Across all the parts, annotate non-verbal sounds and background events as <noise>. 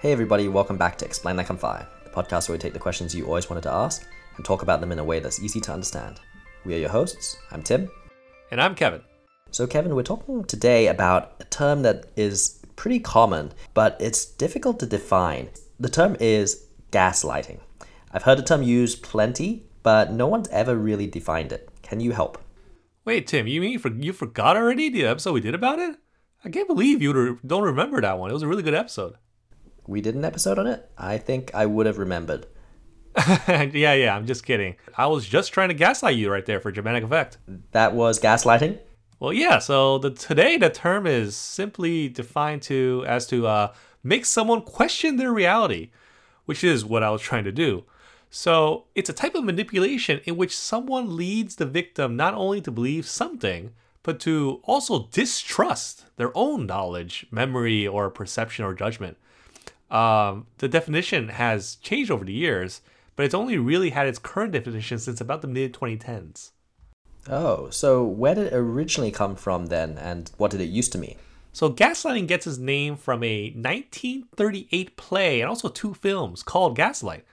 Hey everybody, welcome back to Explain Like I'm Five, the podcast where we take the questions you always wanted to ask and talk about them in a way that's easy to understand. We are your hosts. I'm Tim. And I'm Kevin. So, Kevin, we're talking today about a term that is pretty common, but it's difficult to define. The term is gaslighting. I've heard the term used plenty, but no one's ever really defined it. Can you help? Wait, Tim, you mean you, for, you forgot already the episode we did about it? I can't believe you re- don't remember that one. It was a really good episode. We did an episode on it? I think I would have remembered. <laughs> yeah, yeah, I'm just kidding. I was just trying to gaslight you right there for dramatic effect. That was gaslighting? Well, yeah, so the today the term is simply defined to as to uh, make someone question their reality, which is what I was trying to do. So it's a type of manipulation in which someone leads the victim not only to believe something, but to also distrust their own knowledge, memory, or perception or judgment. Um, the definition has changed over the years, but it's only really had its current definition since about the mid 2010s. Oh, so where did it originally come from then, and what did it used to mean? So, gaslighting gets its name from a 1938 play and also two films called Gaslight.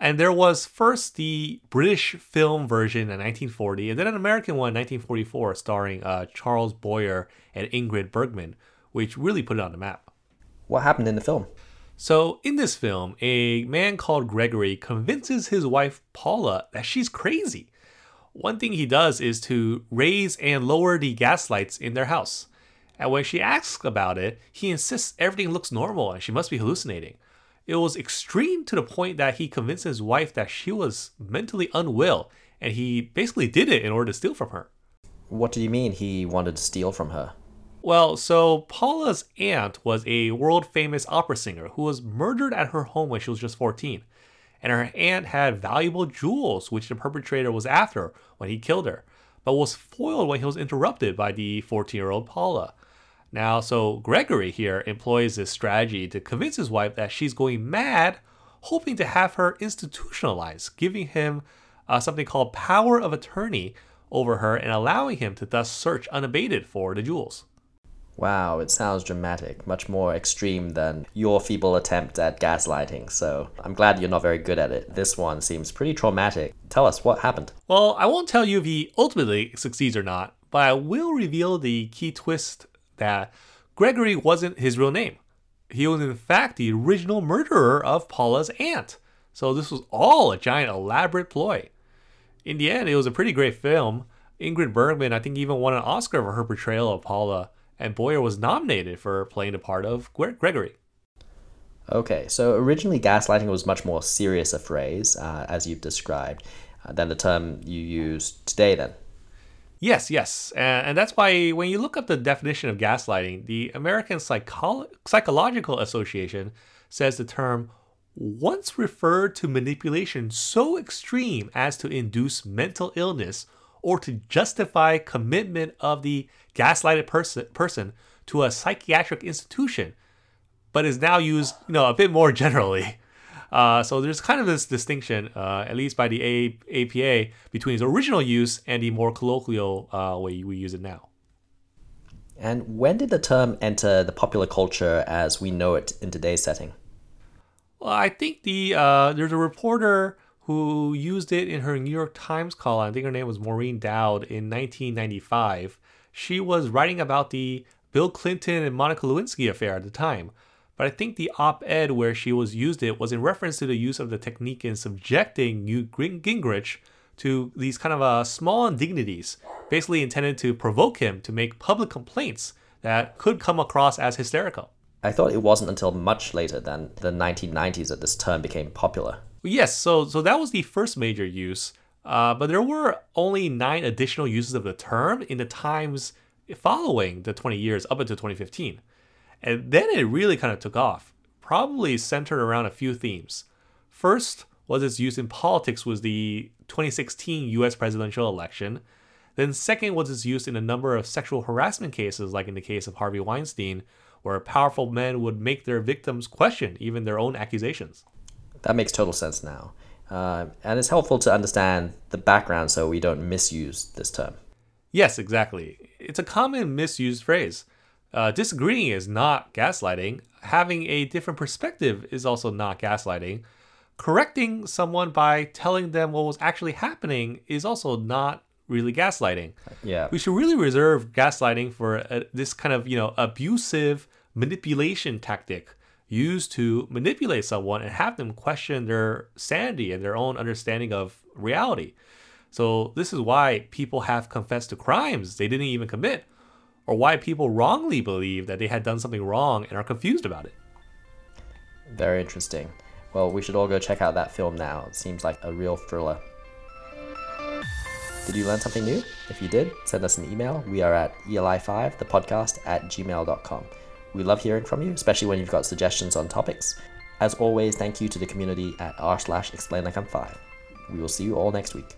And there was first the British film version in 1940, and then an American one in 1944 starring uh, Charles Boyer and Ingrid Bergman, which really put it on the map. What happened in the film? So, in this film, a man called Gregory convinces his wife Paula that she's crazy. One thing he does is to raise and lower the gas lights in their house. And when she asks about it, he insists everything looks normal and she must be hallucinating. It was extreme to the point that he convinced his wife that she was mentally unwell, and he basically did it in order to steal from her. What do you mean he wanted to steal from her? Well, so Paula's aunt was a world famous opera singer who was murdered at her home when she was just 14. And her aunt had valuable jewels, which the perpetrator was after when he killed her, but was foiled when he was interrupted by the 14 year old Paula. Now, so Gregory here employs this strategy to convince his wife that she's going mad, hoping to have her institutionalized, giving him uh, something called power of attorney over her and allowing him to thus search unabated for the jewels. Wow, it sounds dramatic, much more extreme than your feeble attempt at gaslighting, so I'm glad you're not very good at it. This one seems pretty traumatic. Tell us what happened. Well, I won't tell you if he ultimately succeeds or not, but I will reveal the key twist that Gregory wasn't his real name. He was, in fact, the original murderer of Paula's aunt. So this was all a giant elaborate ploy. In the end, it was a pretty great film. Ingrid Bergman, I think, even won an Oscar for her portrayal of Paula and Boyer was nominated for playing the part of Gregory. Okay, so originally gaslighting was much more serious a phrase, uh, as you've described, uh, than the term you use today, then. Yes, yes. And, and, that's why when you look up the definition of gaslighting, the American Psycholo- Psychological Association says the term once referred to manipulation so extreme as to induce mental illness or to justify commitment of the gaslighted person, person to a psychiatric institution, but is now used, you know, a bit more <laughs> generally. Uh, so there's kind of this distinction, uh, at least by the a- APA, between its original use and the more colloquial uh, way we use it now. And when did the term enter the popular culture as we know it in today's setting? Well, I think the uh, there's a reporter who used it in her New York Times column. I think her name was Maureen Dowd in 1995. She was writing about the Bill Clinton and Monica Lewinsky affair at the time. But I think the op ed where she was used it was in reference to the use of the technique in subjecting Newt Gingrich to these kind of uh, small indignities, basically intended to provoke him to make public complaints that could come across as hysterical. I thought it wasn't until much later than the 1990s that this term became popular. Yes, so so that was the first major use, uh, but there were only nine additional uses of the term in the times following the 20 years up until 2015, and then it really kind of took off, probably centered around a few themes. First was its use in politics was the 2016 U.S. presidential election. Then second was its use in a number of sexual harassment cases, like in the case of Harvey Weinstein, where powerful men would make their victims question even their own accusations. That makes total sense now. Uh, and it's helpful to understand the background so we don't misuse this term. Yes, exactly. It's a common misused phrase. Uh, disagreeing is not gaslighting. Having a different perspective is also not gaslighting. Correcting someone by telling them what was actually happening is also not really gaslighting. Yeah. We should really reserve gaslighting for a, this kind of, you know, abusive manipulation tactic used to manipulate someone and have them question their sanity and their own understanding of reality. So this is why people have confessed to crimes they didn't even commit or why people wrongly believe that they had done something wrong and are confused about it. Very interesting. Well, we should all go check out that film now. It seems like a real thriller. Did you learn something new? If you did, send us an email. We are at ELI5, the podcast, at gmail.com. We love hearing from you, especially when you've got suggestions on topics. As always, thank you to the community at r slash explain like I'm five. We will see you all next week.